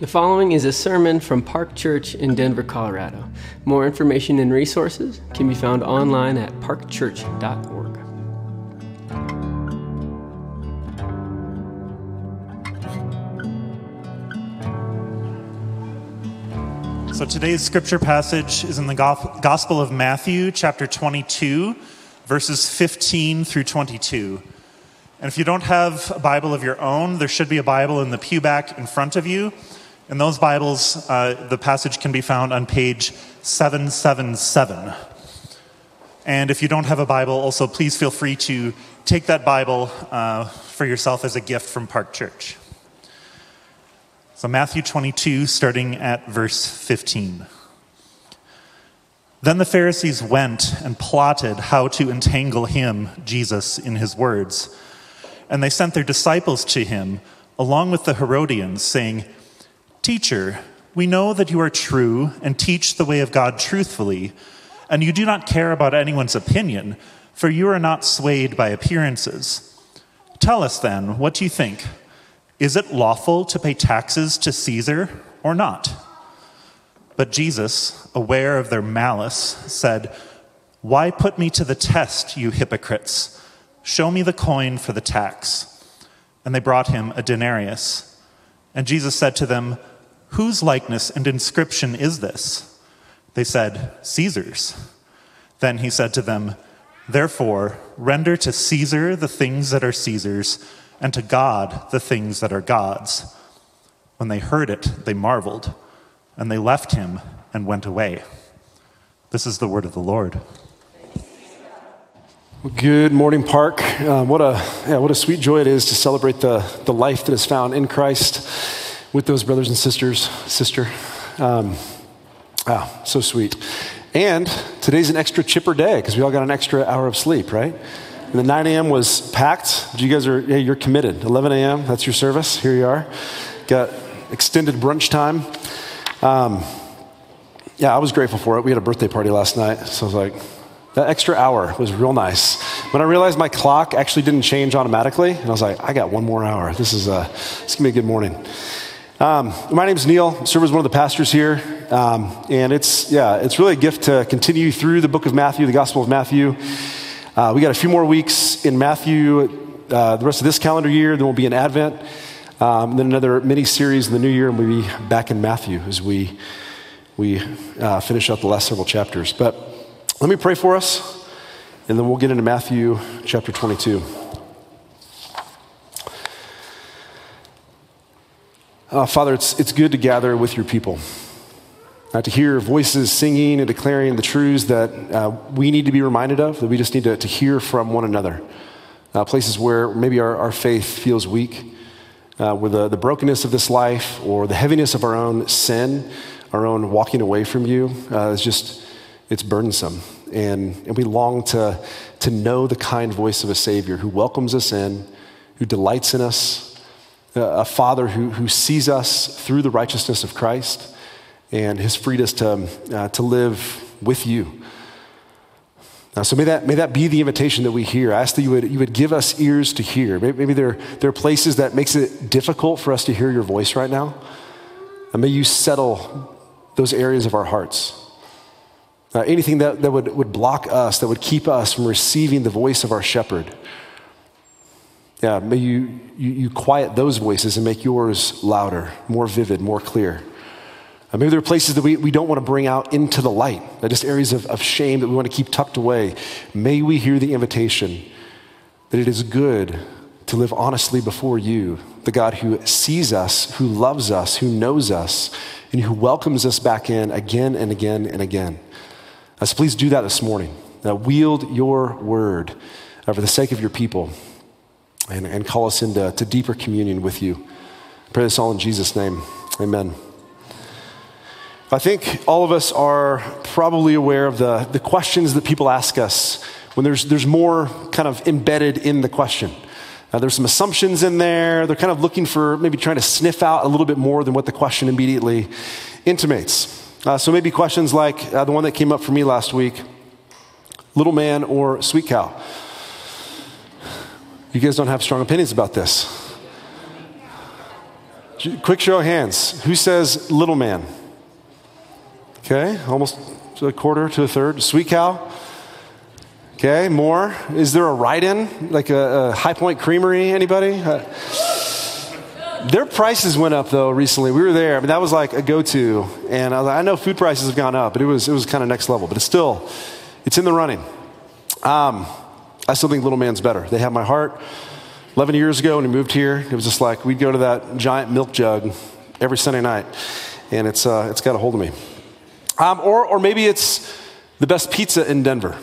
The following is a sermon from Park Church in Denver, Colorado. More information and resources can be found online at parkchurch.org. So today's scripture passage is in the Gospel of Matthew, chapter 22, verses 15 through 22. And if you don't have a Bible of your own, there should be a Bible in the pew back in front of you. In those Bibles, uh, the passage can be found on page 777. And if you don't have a Bible, also please feel free to take that Bible uh, for yourself as a gift from Park Church. So, Matthew 22, starting at verse 15. Then the Pharisees went and plotted how to entangle him, Jesus, in his words. And they sent their disciples to him, along with the Herodians, saying, Teacher, we know that you are true and teach the way of God truthfully, and you do not care about anyone's opinion, for you are not swayed by appearances. Tell us then, what do you think? Is it lawful to pay taxes to Caesar or not? But Jesus, aware of their malice, said, Why put me to the test, you hypocrites? Show me the coin for the tax. And they brought him a denarius. And Jesus said to them, Whose likeness and inscription is this? They said, Caesar's. Then he said to them, Therefore, render to Caesar the things that are Caesar's and to God the things that are God's. When they heard it, they marveled, and they left him and went away. This is the word of the Lord. Good morning, Park. Uh, what, a, yeah, what a sweet joy it is to celebrate the, the life that is found in Christ with those brothers and sisters, sister. Um, wow, so sweet. And today's an extra chipper day because we all got an extra hour of sleep, right? And the 9 a.m. was packed. You guys are, you're committed. 11 a.m., that's your service. Here you are. Got extended brunch time. Um, yeah, I was grateful for it. We had a birthday party last night, so I was like, that extra hour was real nice. When I realized my clock actually didn't change automatically, and I was like, I got one more hour. This is, uh, this gonna be a good morning. Um, my name is Neil. I serve as one of the pastors here, um, and it's yeah, it's really a gift to continue through the book of Matthew, the Gospel of Matthew. Uh, we got a few more weeks in Matthew uh, the rest of this calendar year, then we'll be in Advent, um, then another mini series in the new year, and we'll be back in Matthew as we, we uh, finish up the last several chapters. But let me pray for us, and then we'll get into Matthew chapter 22. Uh, Father, it's, it's good to gather with your people uh, to hear voices singing and declaring the truths that uh, we need to be reminded of, that we just need to, to hear from one another. Uh, places where maybe our, our faith feels weak, uh, where the, the brokenness of this life or the heaviness of our own sin, our own walking away from you uh, is just, it's burdensome. And, and we long to, to know the kind voice of a Savior who welcomes us in, who delights in us, a Father who, who sees us through the righteousness of Christ and has freed us to, uh, to live with you. Uh, so may that, may that be the invitation that we hear. I ask that you would, you would give us ears to hear. Maybe, maybe there, there are places that makes it difficult for us to hear your voice right now. And may you settle those areas of our hearts. Uh, anything that, that would, would block us, that would keep us from receiving the voice of our shepherd. Yeah, may you, you, you quiet those voices and make yours louder, more vivid, more clear. Uh, maybe there are places that we, we don't want to bring out into the light, that just areas of, of shame that we want to keep tucked away. May we hear the invitation that it is good to live honestly before you, the God who sees us, who loves us, who knows us, and who welcomes us back in again and again and again. Uh, so please do that this morning. Uh, wield your word uh, for the sake of your people and, and call us into to deeper communion with you. I pray this all in Jesus' name. Amen. I think all of us are probably aware of the, the questions that people ask us when there's, there's more kind of embedded in the question. Uh, there's some assumptions in there. They're kind of looking for maybe trying to sniff out a little bit more than what the question immediately intimates. Uh, so maybe questions like uh, the one that came up for me last week little man or sweet cow. You guys don't have strong opinions about this. quick show of hands. Who says little man? Okay, almost a quarter to a third. Sweet cow. Okay, more. Is there a write-in like a, a High Point Creamery? Anybody? Uh, their prices went up though recently. We were there. I mean, that was like a go-to, and I, was like, I know food prices have gone up, but it was it was kind of next level. But it's still, it's in the running. Um, I still think Little Man's better. They have my heart. 11 years ago when we moved here, it was just like we'd go to that giant milk jug every Sunday night, and it's, uh, it's got a hold of me. Um, or, or maybe it's the best pizza in Denver.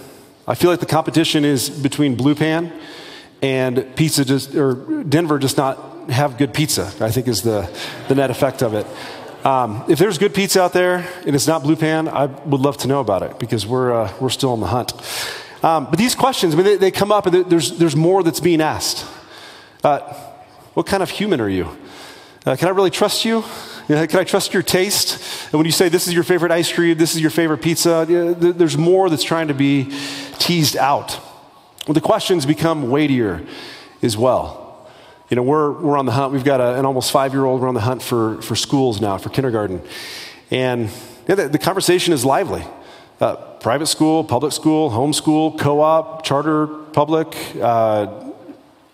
I feel like the competition is between Blue Pan and pizza just, or Denver does not have good pizza, I think is the, the net effect of it. Um, if there's good pizza out there and it's not Blue Pan, I would love to know about it because we're, uh, we're still on the hunt. Um, but these questions, I mean, they, they come up and there's, there's more that's being asked. Uh, what kind of human are you? Uh, can I really trust you? can I trust your taste? And when you say this is your favorite ice cream, this is your favorite pizza, there's more that's trying to be teased out. Well, the questions become weightier as well. You know, we're, we're on the hunt. We've got a, an almost five year old. We're on the hunt for, for schools now, for kindergarten. And yeah, the, the, conversation is lively. Uh, private school, public school, homeschool, co op, charter, public. Uh,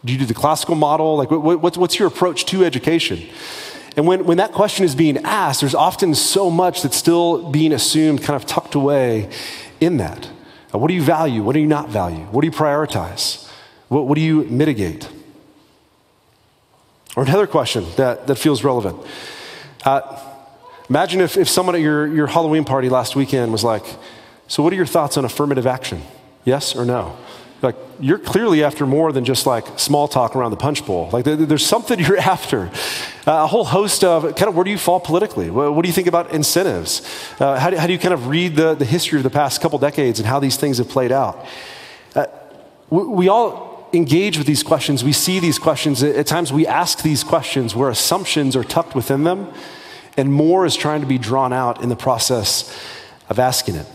do you do the classical model? Like, what, what's, what's your approach to education? And when, when that question is being asked, there's often so much that's still being assumed, kind of tucked away in that. Uh, what do you value? What do you not value? What do you prioritize? What, what do you mitigate? Or another question that, that feels relevant. Uh, imagine if, if someone at your, your Halloween party last weekend was like, So, what are your thoughts on affirmative action? Yes or no? like you're clearly after more than just like small talk around the punch bowl. Like there's something you're after. Uh, a whole host of kind of where do you fall politically? What, what do you think about incentives? Uh, how, do, how, do, you kind of read the, the history of the past couple decades and how these things have played out? Uh, we, we, all engage with these questions. We see these questions. At times we ask these questions where assumptions are tucked within them and more is trying to be drawn out in the process of asking it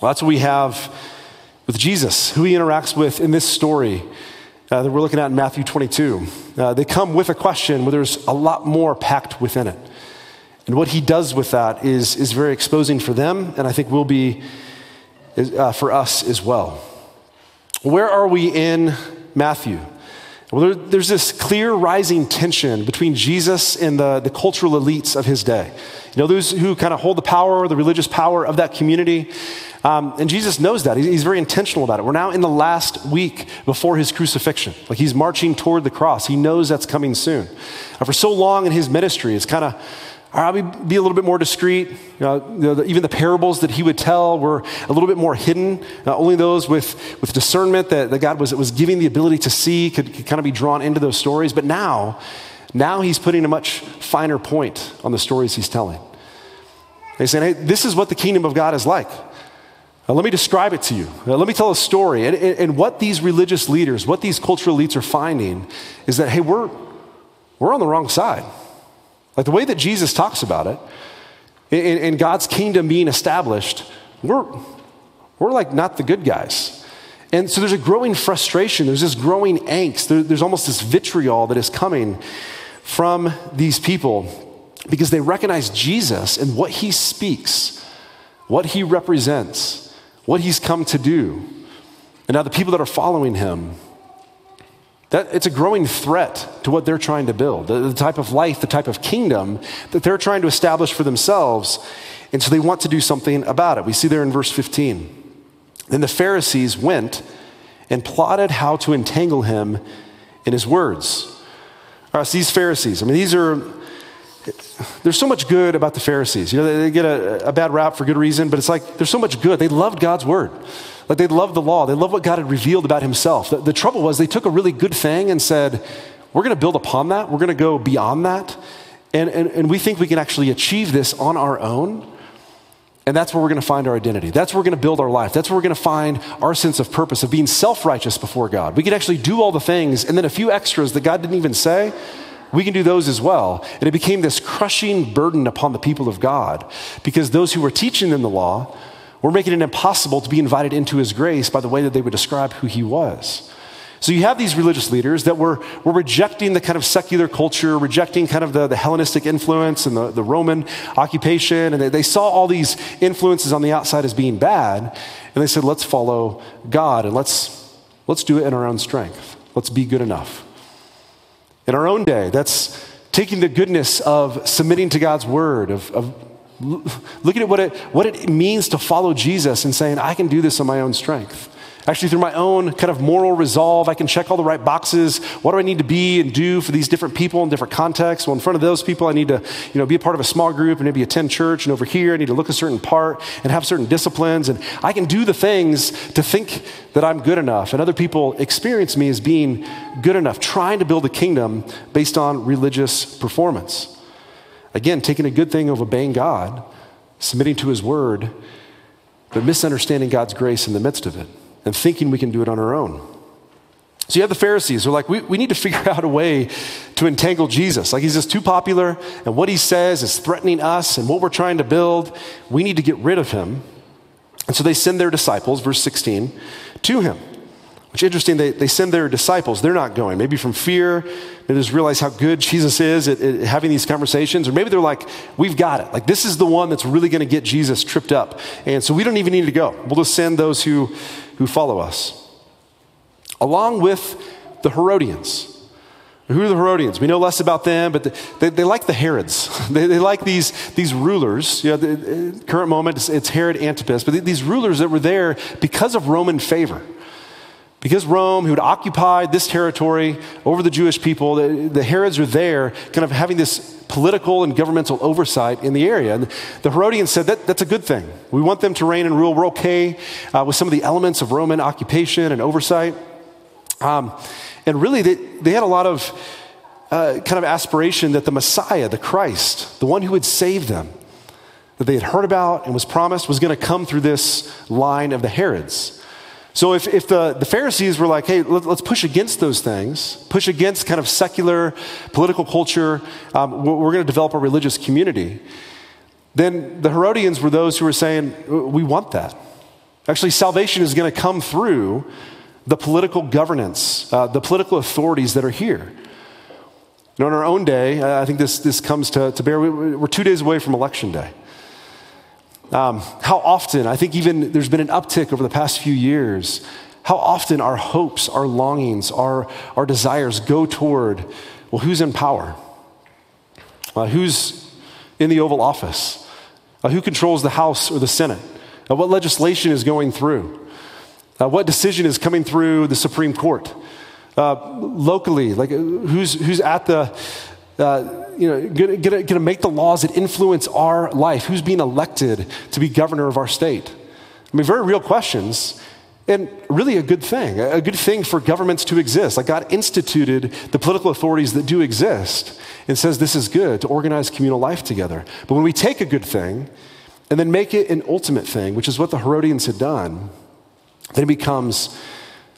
well that's what we have with Jesus, who he interacts with in this story uh, that we're looking at in Matthew 22. Uh, they come with a question where there's a lot more packed within it. And what he does with that is, is very exposing for them, and I think will be uh, for us as well. Where are we in Matthew? Well, there, there's this clear rising tension between Jesus and the, the cultural elites of his day. You know, those who kind of hold the power, the religious power of that community. Um, and Jesus knows that. He's very intentional about it. We're now in the last week before his crucifixion. Like he's marching toward the cross. He knows that's coming soon. And for so long in his ministry, it's kind of, I'll be, be, a little bit more discreet. You know, even the parables that he would tell were a little bit more hidden. Uh, only those with, with discernment that, that God was, was giving the ability to see could, could kind of be drawn into those stories. But now, now he's putting a much finer point on the stories he's telling. He's saying, hey, this is what the kingdom of God is like. Now, let me describe it to you. Now, let me tell a story. And, and, and, what these religious leaders, what these cultural elites are finding is that, hey, we're, we're on the wrong side. Like the way that Jesus talks about it, in, in God's kingdom being established, we're, we're like not the good guys. And so there's a growing frustration, there's this growing angst, there, there's almost this vitriol that is coming from these people because they recognize Jesus and what he speaks, what he represents what he's come to do. And now the people that are following him, that, it's a growing threat to what they're trying to build, the, the type of life, the type of kingdom that they're trying to establish for themselves. And so they want to do something about it. We see there in verse 15. Then the Pharisees went and plotted how to entangle him in his words. All right, so these Pharisees, I mean, these are there's so much good about the Pharisees. You know, they, get a, a, bad rap for good reason, but it's like there's so much good. They loved God's word. Like they loved the law. They loved what God had revealed about himself. The, the trouble was they took a really good thing and said, we're going to build upon that. We're going to go beyond that. And, and, and we think we can actually achieve this on our own. And that's where we're going to find our identity. That's where we're going to build our life. That's where we're going to find our sense of purpose, of being self righteous before God. We can actually do all the things, and then a few extras that God didn't even say, we can do those as well. And it became this crushing burden upon the people of God because those who were teaching them the law were making it impossible to be invited into his grace by the way that they would describe who he was. So you have these religious leaders that were, were rejecting the kind of secular culture, rejecting kind of the, the Hellenistic influence and the, the Roman occupation. And they, they saw all these influences on the outside as being bad. And they said, let's follow God and let's, let's do it in our own strength. Let's be good enough. In our own day, that's taking the goodness of submitting to God's word, of, of looking at what it, what it means to follow Jesus and saying, I can do this on my own strength. Actually, through my own kind of moral resolve, I can check all the right boxes. What do I need to be and do for these different people in different contexts? Well, in front of those people, I need to, you know, be a part of a small group and maybe attend church. And over here, I need to look a certain part and have certain disciplines. And I can do the things to think that I'm good enough. And other people experience me as being good enough, trying to build a kingdom based on religious performance. Again, taking a good thing of obeying God, submitting to His word, but misunderstanding God's grace in the midst of it and thinking we can do it on our own. So you have the Pharisees who are like, we, we need to figure out a way to entangle Jesus. Like he's just too popular, and what he says is threatening us and what we're trying to build. We need to get rid of him. And so they send their disciples, verse 16, to him. Which interesting, they, they send their disciples. They're not going. Maybe from fear, they just realize how good Jesus is at, at having these conversations. Or maybe they're like, we've got it. Like, this is the one that's really going to get Jesus tripped up. And so we don't even need to go. We'll just send those who, who follow us. Along with the Herodians. Who are the Herodians? We know less about them, but they, they like the Herods. they, they, like these, these rulers. You know, the, current moment, it's, it's Herod Antipas, but these rulers that were there because of Roman favor. Because Rome, who had occupied this territory over the Jewish people, the, the, Herods are there, kind of having this political and governmental oversight in the area. And the Herodians said that that's a good thing. We want them to reign and rule. We're okay uh, with some of the elements of Roman occupation and oversight. Um, and really, they, they had a lot of uh, kind of aspiration that the Messiah, the Christ, the one who would save them, that they had heard about and was promised, was going to come through this line of the Herods. So if, if the, the Pharisees were like, hey, let, us push against those things, push against kind of secular political culture, um, we're, we're going to develop a religious community, then the Herodians were those who were saying, we want that. Actually, salvation is going to come through the political governance, uh, the political authorities that are here. You know, in our own day, I think this, this comes to, to bear, we're two days away from Election Day. Um, how often, I think even there's been an uptick over the past few years, how often our hopes, our longings, our, our desires go toward, well, who's in power? Uh, who's in the Oval Office? Uh, who controls the House or the Senate? Uh, what legislation is going through? Uh, what decision is coming through the Supreme Court? Uh, locally, like who's, who's at the, uh, you know, gonna, gonna, gonna make the laws that influence our life? Who's being elected to be governor of our state? I mean, very real questions, and really a good thing, a good thing for governments to exist. Like God instituted the political authorities that do exist and says this is good to organize communal life together. But when we take a good thing and then make it an ultimate thing, which is what the Herodians had done, then it becomes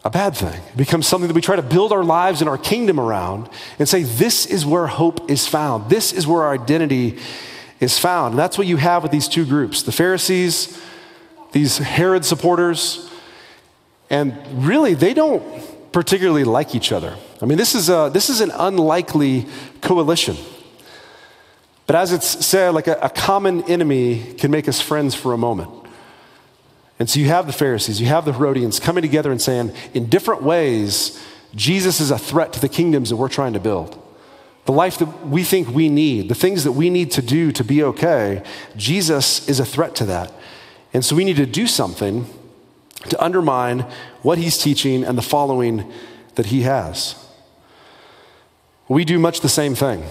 a bad thing. It becomes something that we try to build our lives and our kingdom around and say, this is where hope is found. This is where our identity is found. And that's what you have with these two groups the Pharisees, these Herod supporters, and really, they don't particularly like each other. I mean, this is, a, this is an unlikely coalition. But as it's said, like a, a common enemy can make us friends for a moment. And so you have the Pharisees, you have the Herodians coming together and saying, in different ways, Jesus is a threat to the kingdoms that we're trying to build. The life that we think we need, the things that we need to do to be okay, Jesus is a threat to that. And so we need to do something to undermine what he's teaching and the following that he has. We do much the same thing.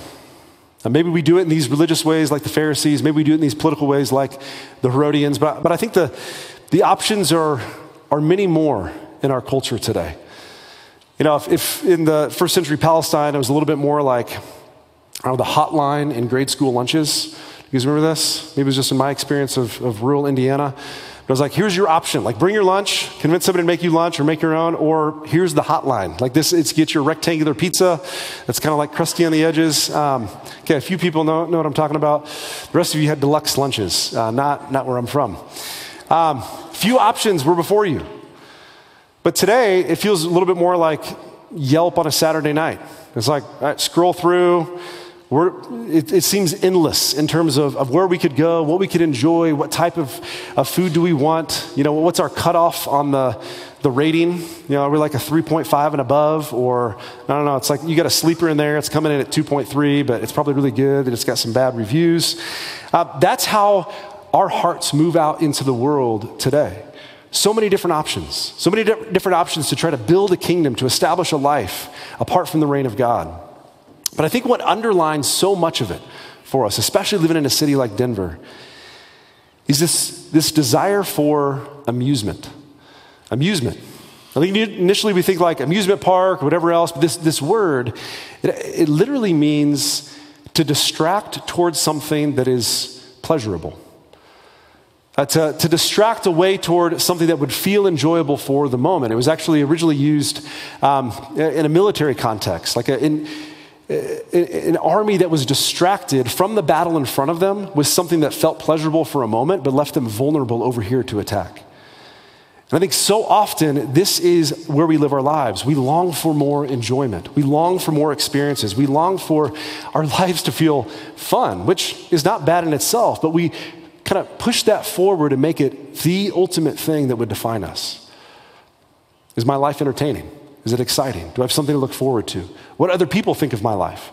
Now, maybe we do it in these religious ways like the Pharisees, maybe we do it in these political ways like the Herodians, but, but I think the, the options are, are many more in our culture today. You know, if, if in the first century Palestine, it was a little bit more like know, the hotline in grade school lunches. You guys remember this? Maybe it was just in my experience of, of rural Indiana. But I was like, here's your option. Like, bring your lunch, convince somebody to make you lunch or make your own, or here's the hotline. Like, this, it's get your rectangular pizza. That's kind of like crusty on the edges. Um, okay, a few people know, know what I'm talking about. The rest of you had deluxe lunches, uh, not, not where I'm from. Um, few options were before you. But today, it feels a little bit more like Yelp on a Saturday night. It's like, scroll through. It, it, seems endless in terms of, of where we could go, what we could enjoy, what type of, of food do we want, you know, what's our cutoff on the, the rating. You know, are we like a 3.5 and above? Or, I don't know, it's like you got a sleeper in there, it's coming in at 2.3, but it's probably really good, and it's got some bad reviews. Uh, that's how our hearts move out into the world today. So many different options, so many di- different options to try to build a kingdom, to establish a life apart from the reign of God. But I think what underlines so much of it for us, especially living in a city like Denver, is this, this desire for amusement. Amusement. I think initially we think like amusement park or whatever else, but this, this word, it, it literally means to distract towards something that is pleasurable. Uh, to, to distract away toward something that would feel enjoyable for the moment. It was actually originally used um, in a military context, like a, in, an army that was distracted from the battle in front of them with something that felt pleasurable for a moment, but left them vulnerable over here to attack. And I think so often this is where we live our lives. We long for more enjoyment. We long for more experiences. We long for our lives to feel fun, which is not bad in itself, but we kind of push that forward and make it the ultimate thing that would define us. Is my life entertaining? Is it exciting? Do I have something to look forward to? What other people think of my life?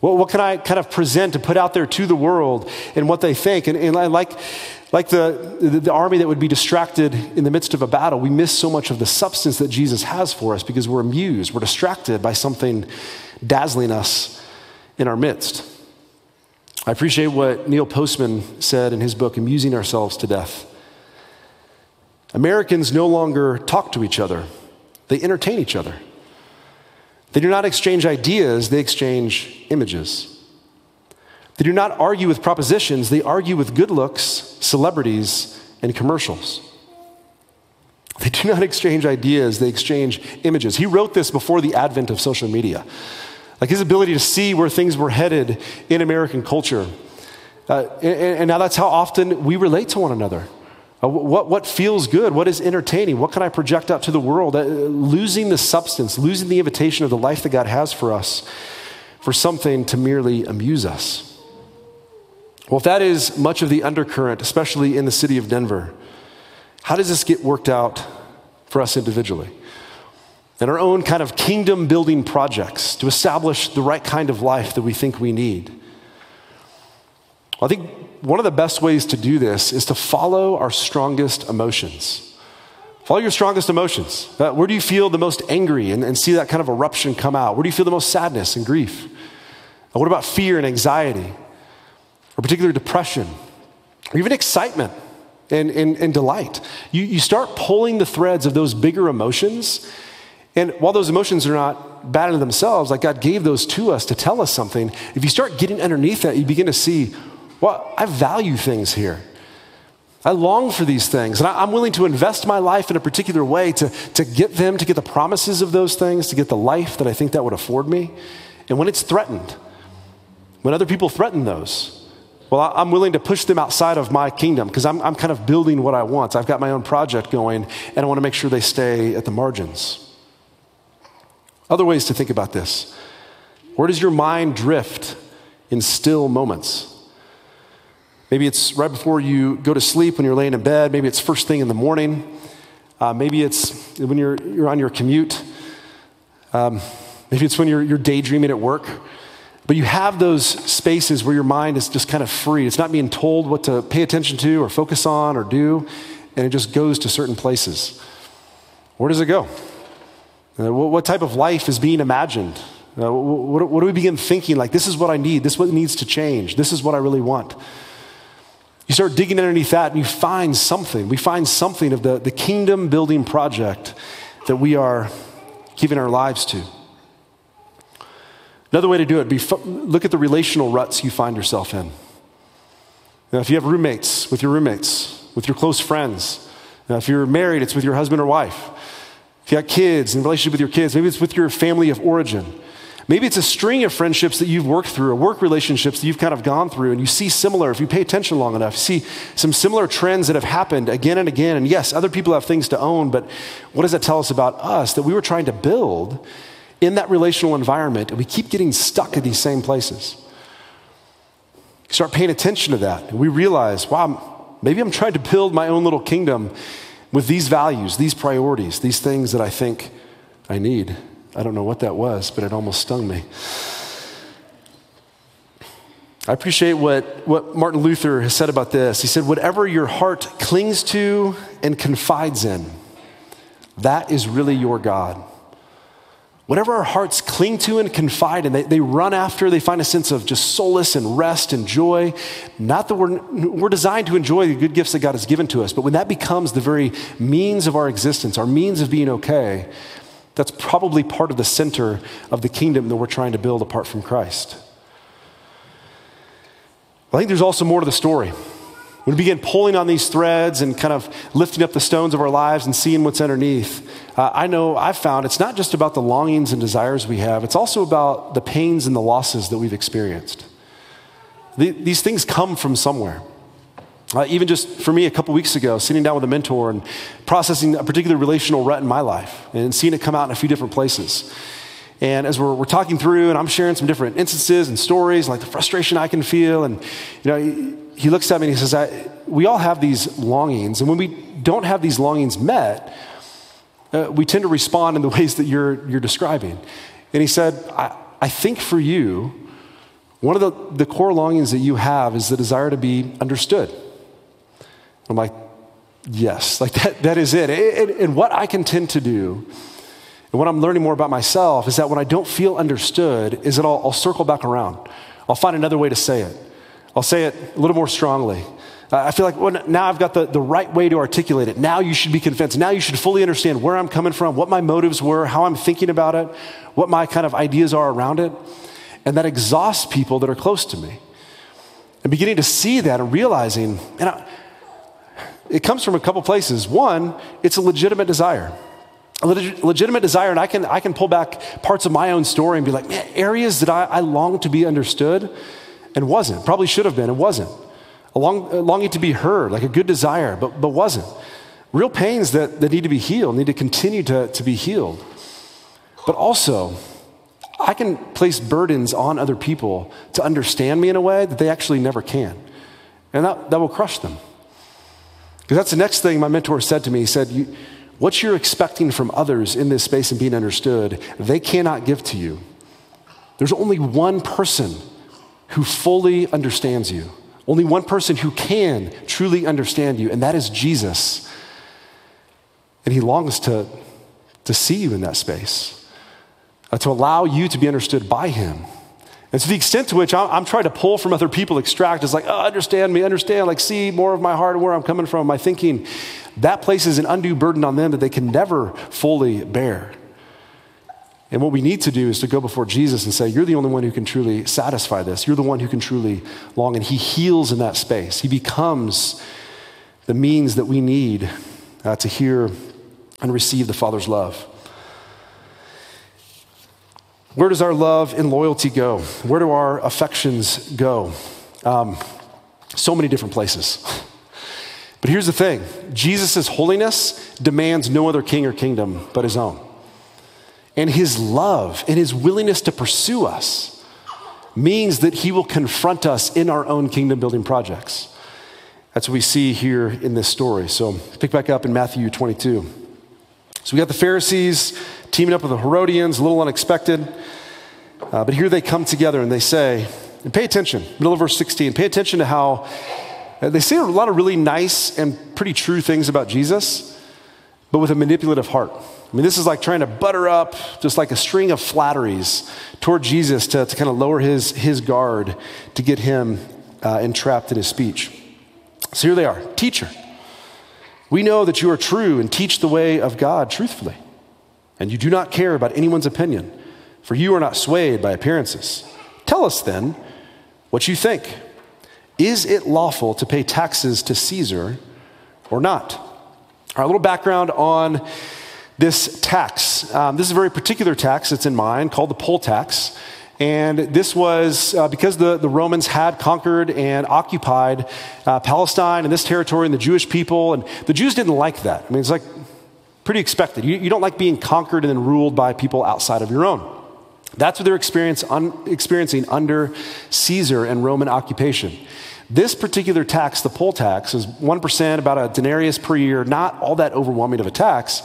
Well, what can I kind of present and put out there to the world and what they think? And, and like, like the, the, the, army that would be distracted in the midst of a battle, we miss so much of the substance that Jesus has for us because we're amused, we're distracted by something dazzling us in our midst. I appreciate what Neil Postman said in his book, Amusing Ourselves to Death. Americans no longer talk to each other, they entertain each other. They do not exchange ideas, they exchange images. They do not argue with propositions, they argue with good looks, celebrities, and commercials. They do not exchange ideas, they exchange images. He wrote this before the advent of social media. Like his ability to see where things were headed in American culture. Uh, and, and, now that's how often we relate to one another. Uh, what, what feels good? What is entertaining? What can I project out to the world? Uh, losing the substance, losing the invitation of the life that God has for us for something to merely amuse us. Well, if that is much of the undercurrent, especially in the city of Denver, how does this get worked out for us individually? And our own kind of kingdom building projects to establish the right kind of life that we think we need. I think one of the best ways to do this is to follow our strongest emotions. Follow your strongest emotions. Uh, where do you feel the most angry and, and, see that kind of eruption come out? Where do you feel the most sadness and grief? Uh, what about fear and anxiety? Or particular depression? Or even excitement and, and, and delight? You, you start pulling the threads of those bigger emotions and while those emotions are not bad in themselves, like God gave those to us to tell us something, if you start getting underneath that, you begin to see, well, I value things here. I long for these things, and I, am willing to invest my life in a particular way to, to get them, to get the promises of those things, to get the life that I think that would afford me. And when it's threatened, when other people threaten those, well, I'm willing to push them outside of my kingdom because I'm, I'm kind of building what I want. I've got my own project going, and I want to make sure they stay at the margins. Other ways to think about this. Where does your mind drift in still moments? Maybe it's right before you go to sleep when you're laying in bed. Maybe it's first thing in the morning. Uh, maybe it's when you're, you're on your commute. Um, maybe it's when you're, you're daydreaming at work. But you have those spaces where your mind is just kind of free. It's not being told what to pay attention to or focus on or do, and it just goes to certain places. Where does it go? Uh, what type of life is being imagined? Uh, what, what, do we begin thinking like, this is what I need, this is what needs to change, this is what I really want? You start digging underneath that and you find something. We find something of the, the kingdom building project that we are giving our lives to. Another way to do it, be, look at the relational ruts you find yourself in. Now, if you have roommates, with your roommates, with your close friends, now, if you're married, it's with your husband or wife. If you got kids, in relationship with your kids, maybe it's with your family of origin. Maybe it's a string of friendships that you've worked through, or work relationships that you've kind of gone through, and you see similar, if you pay attention long enough, see some similar trends that have happened again and again. And yes, other people have things to own, but what does that tell us about us? That we were trying to build, in that relational environment, and we keep getting stuck in these same places. Start paying attention to that, and we realize, wow, maybe I'm trying to build my own little kingdom with these values, these priorities, these things that I think I need. I don't know what that was, but it almost stung me. I appreciate what, what Martin Luther has said about this. He said, Whatever your heart clings to and confides in, that is really your God. Whatever our hearts cling to and confide in, they, they run after, they find a sense of just solace and rest and joy. Not that we're, we're designed to enjoy the good gifts that God has given to us, but when that becomes the very means of our existence, our means of being okay, that's probably part of the center of the kingdom that we're trying to build apart from Christ. I think there's also more to the story. When we begin pulling on these threads and kind of lifting up the stones of our lives and seeing what's underneath, uh, I know I've found it's not just about the longings and desires we have, it's also about the pains and the losses that we've experienced. The, these things come from somewhere. Uh, even just for me, a couple weeks ago, sitting down with a mentor and processing a particular relational rut in my life and seeing it come out in a few different places. And as we're, we're talking through, and I'm sharing some different instances and stories, like the frustration I can feel, and you know, he, looks at me and he says, "We all have these longings, and when we don't have these longings met, uh, we tend to respond in the ways that you're you're describing." And he said, "I, I think for you, one of the, the core longings that you have is the desire to be understood." I'm like, "Yes, like that, that is it." And, and what I can tend to do and what I'm learning more about myself is that when I don't feel understood, is that I'll, I'll circle back around. I'll find another way to say it. I'll say it a little more strongly. I feel like well, now I've got the, the right way to articulate it. Now you should be convinced. Now you should fully understand where I'm coming from, what my motives were, how I'm thinking about it, what my kind of ideas are around it. And that exhausts people that are close to me. And beginning to see that and realizing, and I, it comes from a couple places. One, it's a legitimate desire a legitimate desire, and I can, I can pull back parts of my own story and be like, man, areas that I, I long to be understood and wasn't. Probably should have been, and wasn't. A, long, a longing to be heard, like a good desire, but, but wasn't. Real pains that, that need to be healed, need to continue to, to be healed. But also, I can place burdens on other people to understand me in a way that they actually never can. And that, that will crush them. Because that's the next thing my mentor said to me. He said, what you're expecting from others in this space and being understood, they cannot give to you. There's only one person who fully understands you, only one person who can truly understand you, and that is Jesus. And he longs to, to see you in that space, uh, to allow you to be understood by him. And to the extent to which I'm, I'm, trying to pull from other people, extract is like, oh, understand me, understand, like see more of my heart and where I'm coming from, my thinking, that places an undue burden on them that they can never fully bear. And what we need to do is to go before Jesus and say, You're the only one who can truly satisfy this. You're the one who can truly long. And He heals in that space. He becomes the means that we need uh, to hear and receive the Father's love. Where does our love and loyalty go? Where do our affections go? Um, so many different places. But here's the thing Jesus' holiness demands no other king or kingdom but his own. And his love and his willingness to pursue us means that he will confront us in our own kingdom building projects. That's what we see here in this story. So pick back up in Matthew 22. So we got the Pharisees teaming up with the Herodians, a little unexpected. Uh, but here they come together and they say, and pay attention, middle of verse 16, pay attention to how uh, they say a lot of really nice and pretty true things about Jesus, but with a manipulative heart. I mean, this is like trying to butter up just like a string of flatteries toward Jesus to, to kind of lower his, his guard to get him uh, entrapped in his speech. So here they are Teacher, we know that you are true and teach the way of God truthfully and you do not care about anyone's opinion, for you are not swayed by appearances. Tell us then what you think. Is it lawful to pay taxes to Caesar or not? Right, a little background on this tax. Um, this is a very particular tax that's in mind called the poll tax. And this was uh, because the, the Romans had conquered and occupied uh, Palestine and this territory and the Jewish people. And the Jews didn't like that. I mean, it's like Pretty expected. You, you don't like being conquered and then ruled by people outside of your own. That's what they're experience, un, experiencing under Caesar and Roman occupation. This particular tax, the poll tax, is 1%, about a denarius per year, not all that overwhelming of a tax.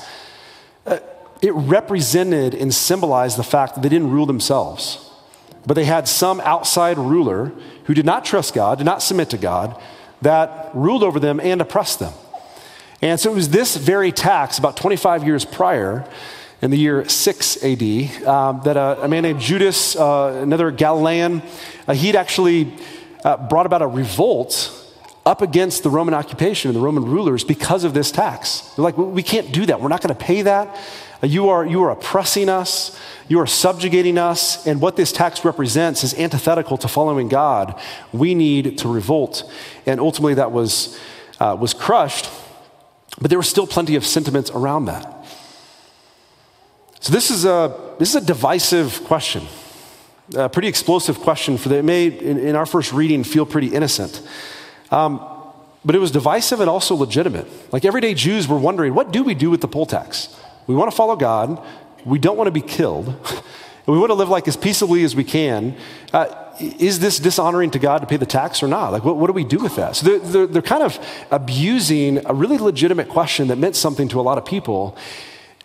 Uh, it represented and symbolized the fact that they didn't rule themselves, but they had some outside ruler who did not trust God, did not submit to God, that ruled over them and oppressed them. And so it was this very tax, about 25 years prior, in the year 6 AD, um, that a, a, man named Judas, uh, another Galilean, uh, he'd actually uh, brought about a revolt up against the Roman occupation and the Roman rulers because of this tax. They're like, we can't do that. We're not going to pay that. Uh, you are, you are oppressing us. You are subjugating us. And what this tax represents is antithetical to following God. We need to revolt. And ultimately, that was, uh, was crushed. But there was still plenty of sentiments around that. So this is a, this is a divisive question, a pretty explosive question for that. It may, in, in, our first reading, feel pretty innocent. Um, but it was divisive and also legitimate. Like everyday Jews were wondering, what do we do with the poll tax? We want to follow God. We don't want to be killed. and we want to live like as peaceably as we can. Uh, is this dishonoring to God to pay the tax or not? Like, what, what do we do with that? So they're, they're, they're kind of abusing a really legitimate question that meant something to a lot of people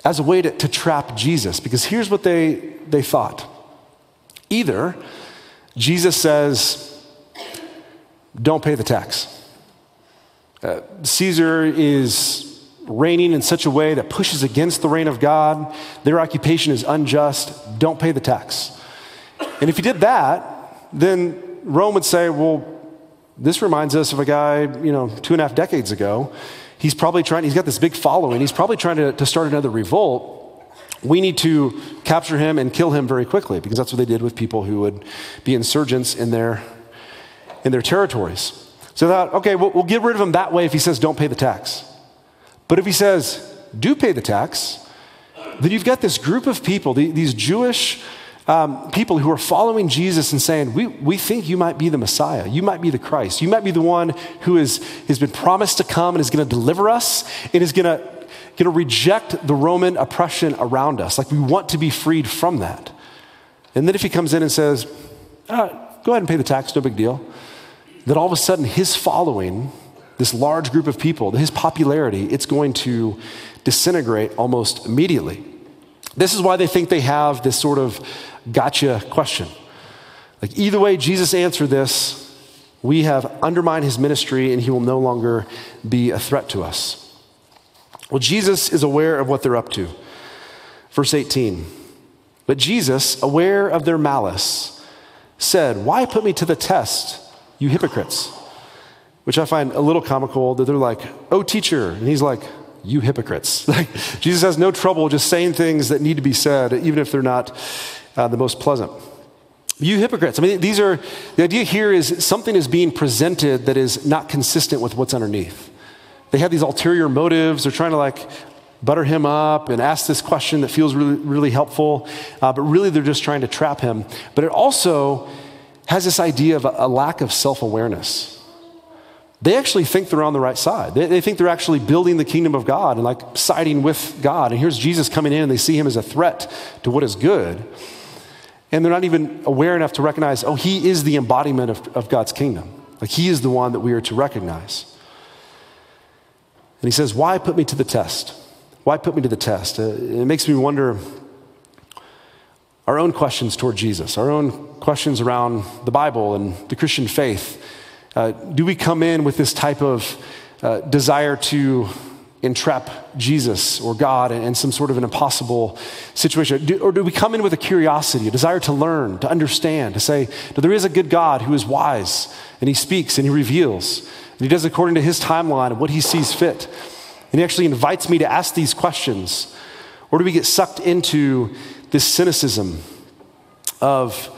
as a way to, to trap Jesus. Because here's what they, they thought either Jesus says, don't pay the tax. Uh, Caesar is reigning in such a way that pushes against the reign of God. Their occupation is unjust. Don't pay the tax. And if you did that, then Rome would say, well, this reminds us of a guy, you know, two and a half decades ago. He's probably trying, he's got this big following. He's probably trying to, to start another revolt. We need to capture him and kill him very quickly because that's what they did with people who would be insurgents in their, in their territories. So they thought, okay, we'll, we'll get rid of him that way if he says don't pay the tax. But if he says do pay the tax, then you've got this group of people, these Jewish um, people who are following Jesus and saying, we, we think you might be the Messiah. You might be the Christ. You might be the one who is, has been promised to come and is going to deliver us and is going to, going to reject the Roman oppression around us. Like we want to be freed from that. And then if he comes in and says, uh, go ahead and pay the tax, no big deal, then all of a sudden his following, this large group of people, his popularity, it's going to disintegrate almost immediately. This is why they think they have this sort of gotcha question. Like, either way, Jesus answered this, we have undermined his ministry and he will no longer be a threat to us. Well, Jesus is aware of what they're up to. Verse 18. But Jesus, aware of their malice, said, Why put me to the test, you hypocrites? Which I find a little comical that they're like, Oh, teacher. And he's like, You hypocrites. Like, Jesus has no trouble just saying things that need to be said, even if they're not uh, the most pleasant. You hypocrites. I mean, these are, the idea here is something is being presented that is not consistent with what's underneath. They have these ulterior motives. They're trying to like butter him up and ask this question that feels really, really helpful, uh, but really they're just trying to trap him. But it also has this idea of a, a lack of self awareness. They actually think they're on the right side. They, they think they're actually building the kingdom of God and like siding with God. And here's Jesus coming in and they see him as a threat to what is good. And they're not even aware enough to recognize, oh, he is the embodiment of, of God's kingdom. Like he is the one that we are to recognize. And he says, Why put me to the test? Why put me to the test? Uh, it makes me wonder our own questions toward Jesus, our own questions around the Bible and the Christian faith. Uh, do we come in with this type of uh, desire to entrap Jesus or God in some sort of an impossible situation? Do, or do we come in with a curiosity, a desire to learn, to understand, to say, that there is a good God who is wise and he speaks and he reveals he does according to his timeline and what he sees fit? And he actually invites me to ask these questions. Or do we get sucked into this cynicism of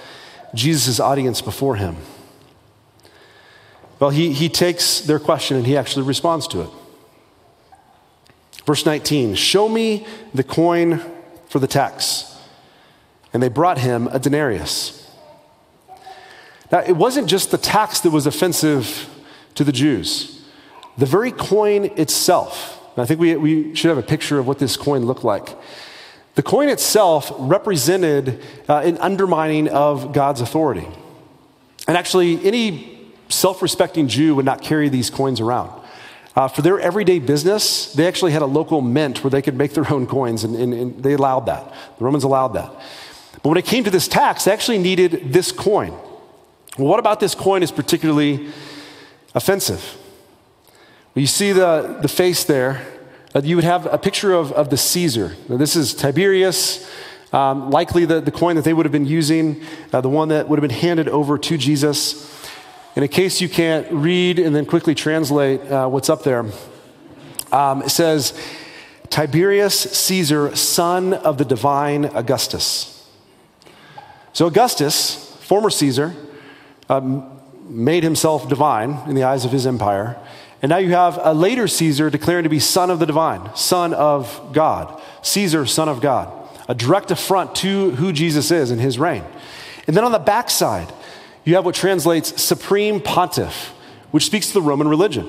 Jesus' audience before him? Well, he, he takes their question and he actually responds to it. Verse 19 Show me the coin for the tax. And they brought him a denarius. Now, it wasn't just the tax that was offensive to the Jews, the very coin itself I think we, we should have a picture of what this coin looked like. The coin itself represented uh, an undermining of God's authority. And actually, any self respecting Jew would not carry these coins around. Uh, for their everyday business, they actually had a local mint where they could make their own coins, and, and, and they allowed that. The Romans allowed that. But when it came to this tax, they actually needed this coin. Well, what about this coin is particularly offensive? You see the, the face there. Uh, you would have a picture of, of the Caesar. Now, this is Tiberius, um, likely the, the coin that they would have been using, uh, the one that would have been handed over to Jesus. In a case you can't read and then quickly translate uh, what's up there, um, it says, Tiberius Caesar, son of the divine Augustus. So, Augustus, former Caesar, um, made himself divine in the eyes of his empire. And now you have a later Caesar declaring to be son of the divine, son of God. Caesar, son of God. A direct affront to who Jesus is in his reign. And then on the backside, you have what translates supreme pontiff, which speaks to the Roman religion.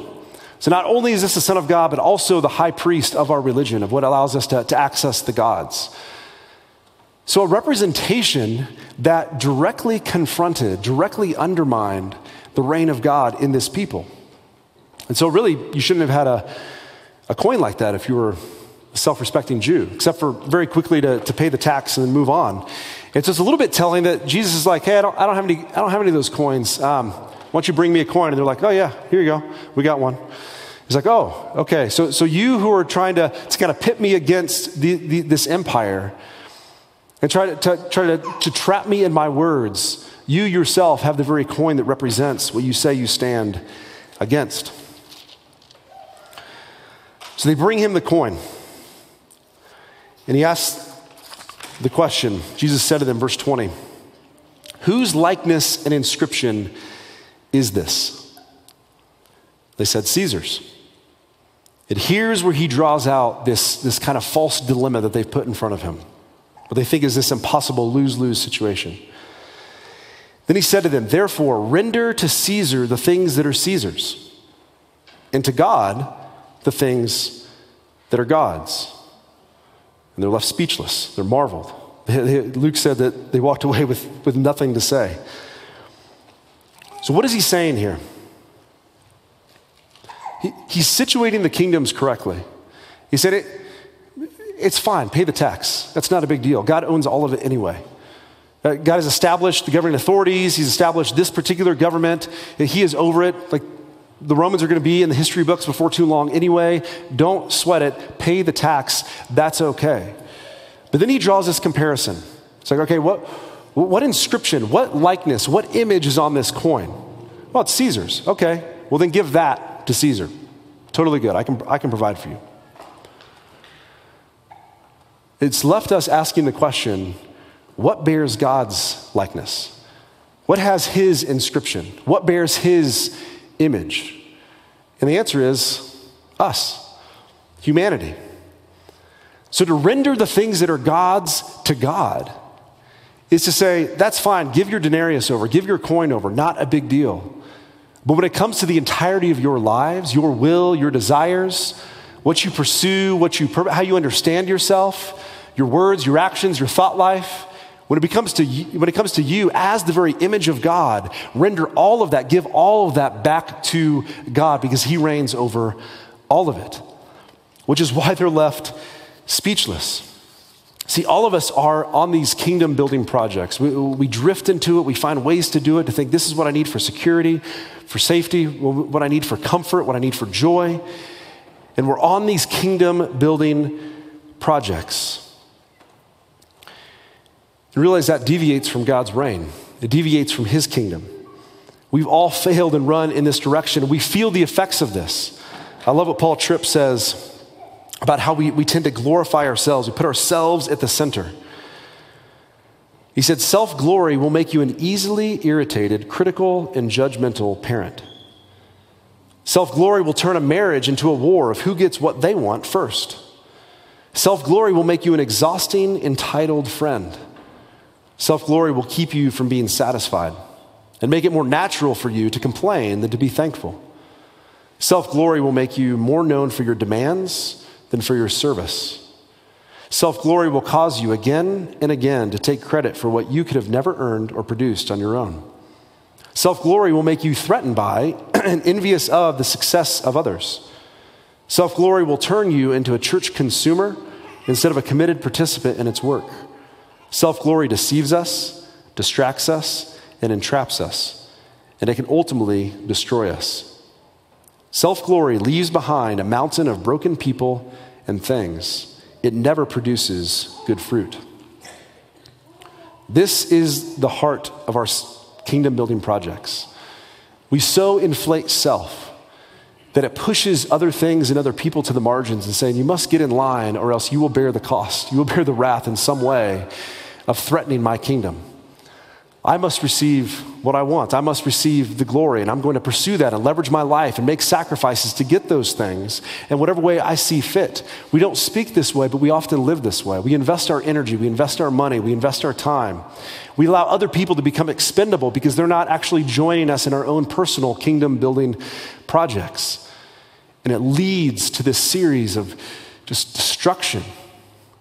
So not only is this the Son of God, but also the high priest of our religion, of what allows us to, to access the gods. So a representation that directly confronted, directly undermined the reign of God in this people. And so, really, you shouldn't have had a, a coin like that if you were a self respecting Jew, except for very quickly to, to pay the tax and then move on. It's just a little bit telling that Jesus is like, hey, I don't, I don't, have, any, I don't have any of those coins. Um, why don't you bring me a coin? And they're like, oh, yeah, here you go. We got one. He's like, oh, okay. So, so you who are trying to, to kind of pit me against the, the, this empire and try, to, to try to, to trap me in my words, you yourself have the very coin that represents what you say you stand against. So they bring him the coin. And he asks the question Jesus said to them, verse 20, Whose likeness and inscription is this? They said, Caesar's. And here's where he draws out this, this kind of false dilemma that they've put in front of him, what they think is this impossible lose lose situation. Then he said to them, Therefore, render to Caesar the things that are Caesar's, and to God the things that are God's. And they're left speechless. They're marveled. Luke said that they walked away with, with nothing to say. So, what is he saying here? He, he's situating the kingdoms correctly. He said, it, It's fine, pay the tax. That's not a big deal. God owns all of it anyway. Uh, God has established the governing authorities, He's established this particular government, He is over it. Like the Romans are going to be in the history books before too long anyway. Don't sweat it. Pay the tax. That's okay. But then he draws this comparison. It's like, okay, what, what inscription, what likeness, what image is on this coin? Well, it's Caesar's. Okay, well, then give that to Caesar. Totally good. I can, I can provide for you. It's left us asking the question what bears God's likeness? What has his inscription? What bears his image? And the answer is us, humanity. So to render the things that are God's to God is to say, that's fine, give your denarius over, give your coin over, not a big deal. But when it comes to the entirety of your lives, your will, your desires, what you pursue, what you, how you understand yourself, your words, your actions, your thought life, when it, becomes to you, when it comes to you as the very image of God, render all of that, give all of that back to God because He reigns over all of it, which is why they're left speechless. See, all of us are on these kingdom building projects. We, we, drift into it, we find ways to do it, to think this is what I need for security, for safety, what I need for comfort, what I need for joy. And we're on these kingdom building projects and realize that deviates from God's reign, it deviates from His kingdom. We've all failed and run in this direction. We feel the effects of this. I love what Paul Tripp says about how we, we tend to glorify ourselves, we put ourselves at the center. He said, Self glory will make you an easily irritated, critical, and judgmental parent. Self glory will turn a marriage into a war of who gets what they want first. Self glory will make you an exhausting, entitled friend. Self glory will keep you from being satisfied and make it more natural for you to complain than to be thankful. Self glory will make you more known for your demands than for your service. Self glory will cause you again and again to take credit for what you could have never earned or produced on your own. Self glory will make you threatened by and envious of the success of others. Self glory will turn you into a church consumer instead of a committed participant in its work. Self glory deceives us, distracts us, and entraps us, and it can ultimately destroy us. Self glory leaves behind a mountain of broken people and things. It never produces good fruit. This is the heart of our kingdom building projects. We so inflate self that it pushes other things and other people to the margins and saying, You must get in line or else you will bear the cost. You will bear the wrath in some way of threatening my kingdom. I must receive what I want. I must receive the glory, and I'm going to pursue that and leverage my life and make sacrifices to get those things in whatever way I see fit. We don't speak this way, but we often live this way. We invest our energy, we invest our money, we invest our time. We allow other people to become expendable because they're not actually joining us in our own personal kingdom building projects. And it leads to this series of just destruction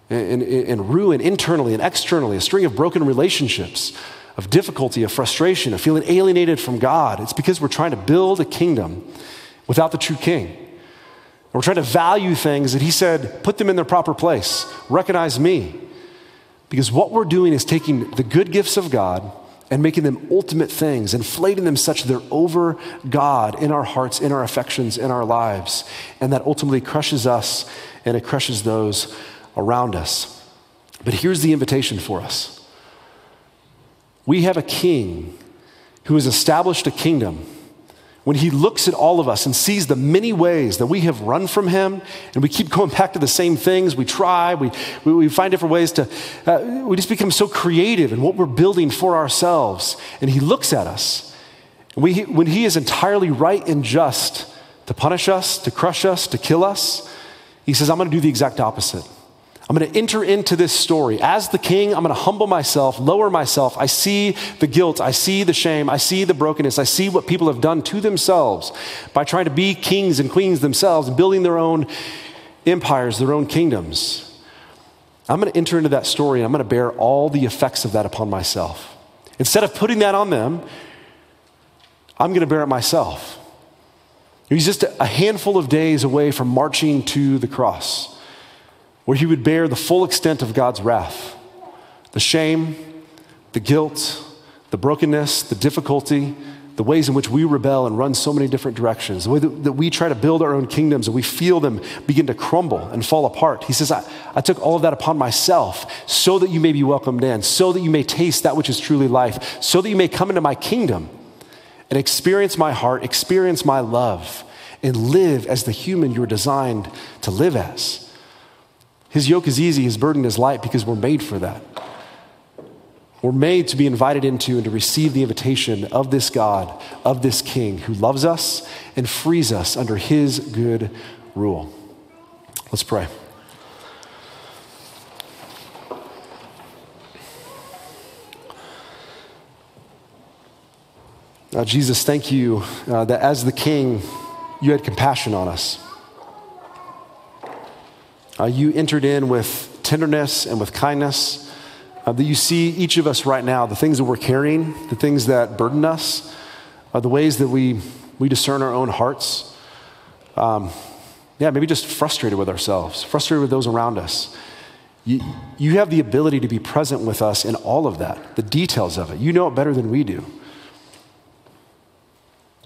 and, and, and, ruin internally and externally, a string of broken relationships, of difficulty, of frustration, of feeling alienated from God. It's because we're trying to build a kingdom without the true king. We're trying to value things that he said, put them in their proper place, recognize me. Because what we're doing is taking the good gifts of God and making them ultimate things, inflating them such that they're over God in our hearts, in our affections, in our lives. And that ultimately crushes us and it crushes those around us. But here's the invitation for us we have a king who has established a kingdom when he looks at all of us and sees the many ways that we have run from him and we keep going back to the same things, we try, we, we, we find different ways to, uh, we just become so creative in what we're building for ourselves. And he looks at us. We, when he is entirely right and just to punish us, to crush us, to kill us, he says, I'm going to do the exact opposite. I'm going to enter into this story. As the king, I'm going to humble myself, lower myself. I see the guilt, I see the shame, I see the brokenness, I see what people have done to themselves by trying to be kings and queens themselves and building their own empires, their own kingdoms. I'm going to enter into that story and I'm going to bear all the effects of that upon myself. Instead of putting that on them, I'm going to bear it myself. He's just a handful of days away from marching to the cross where he would bear the full extent of God's wrath the shame, the guilt, the brokenness, the difficulty, the ways in which we rebel and run so many different directions, the way that, that, we try to build our own kingdoms and we feel them begin to crumble and fall apart. He says, I, I took all of that upon myself so that you may be welcomed in, so that you may taste that which is truly life, so that you may come into my kingdom and experience my heart, experience my love, and live as the human you were designed to live as. His yoke is easy, his burden is light because we're made for that. We're made to be invited into and to receive the invitation of this God, of this King who loves us and frees us under his good rule. Let's pray. Uh, Jesus, thank you uh, that as the King, you had compassion on us. Uh, you entered in with tenderness and with kindness. Uh, that you see each of us right now, the things that we're carrying, the things that burden us, uh, the ways that we, we discern our own hearts. Um, yeah, maybe just frustrated with ourselves, frustrated with those around us. You, you have the ability to be present with us in all of that, the details of it. You know it better than we do.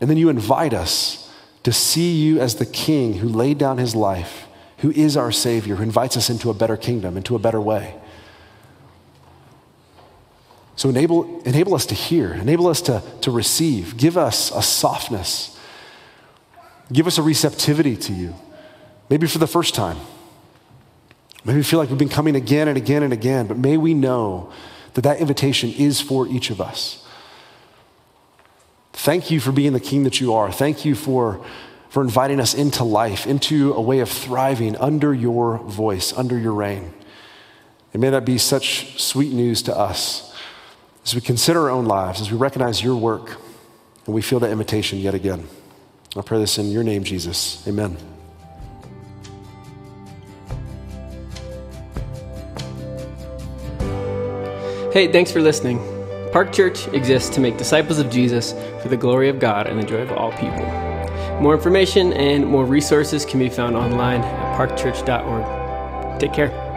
And then you invite us to see you as the king who laid down his life who is our Savior, who invites us into a better kingdom, into a better way. So enable, enable us to hear, enable us to, to receive, give us a softness, give us a receptivity to you, maybe for the first time. Maybe we feel like we've been coming again and again and again, but may we know that that invitation is for each of us. Thank you for being the king that you are. Thank you for for inviting us into life, into a way of thriving under your voice, under your reign. And may that be such sweet news to us as we consider our own lives, as we recognize your work, and we feel that invitation yet again. I pray this in your name, Jesus. Amen. Hey, thanks for listening. Park Church exists to make disciples of Jesus for the glory of God and the joy of all people. More information and more resources can be found online at parkchurch.org. Take care.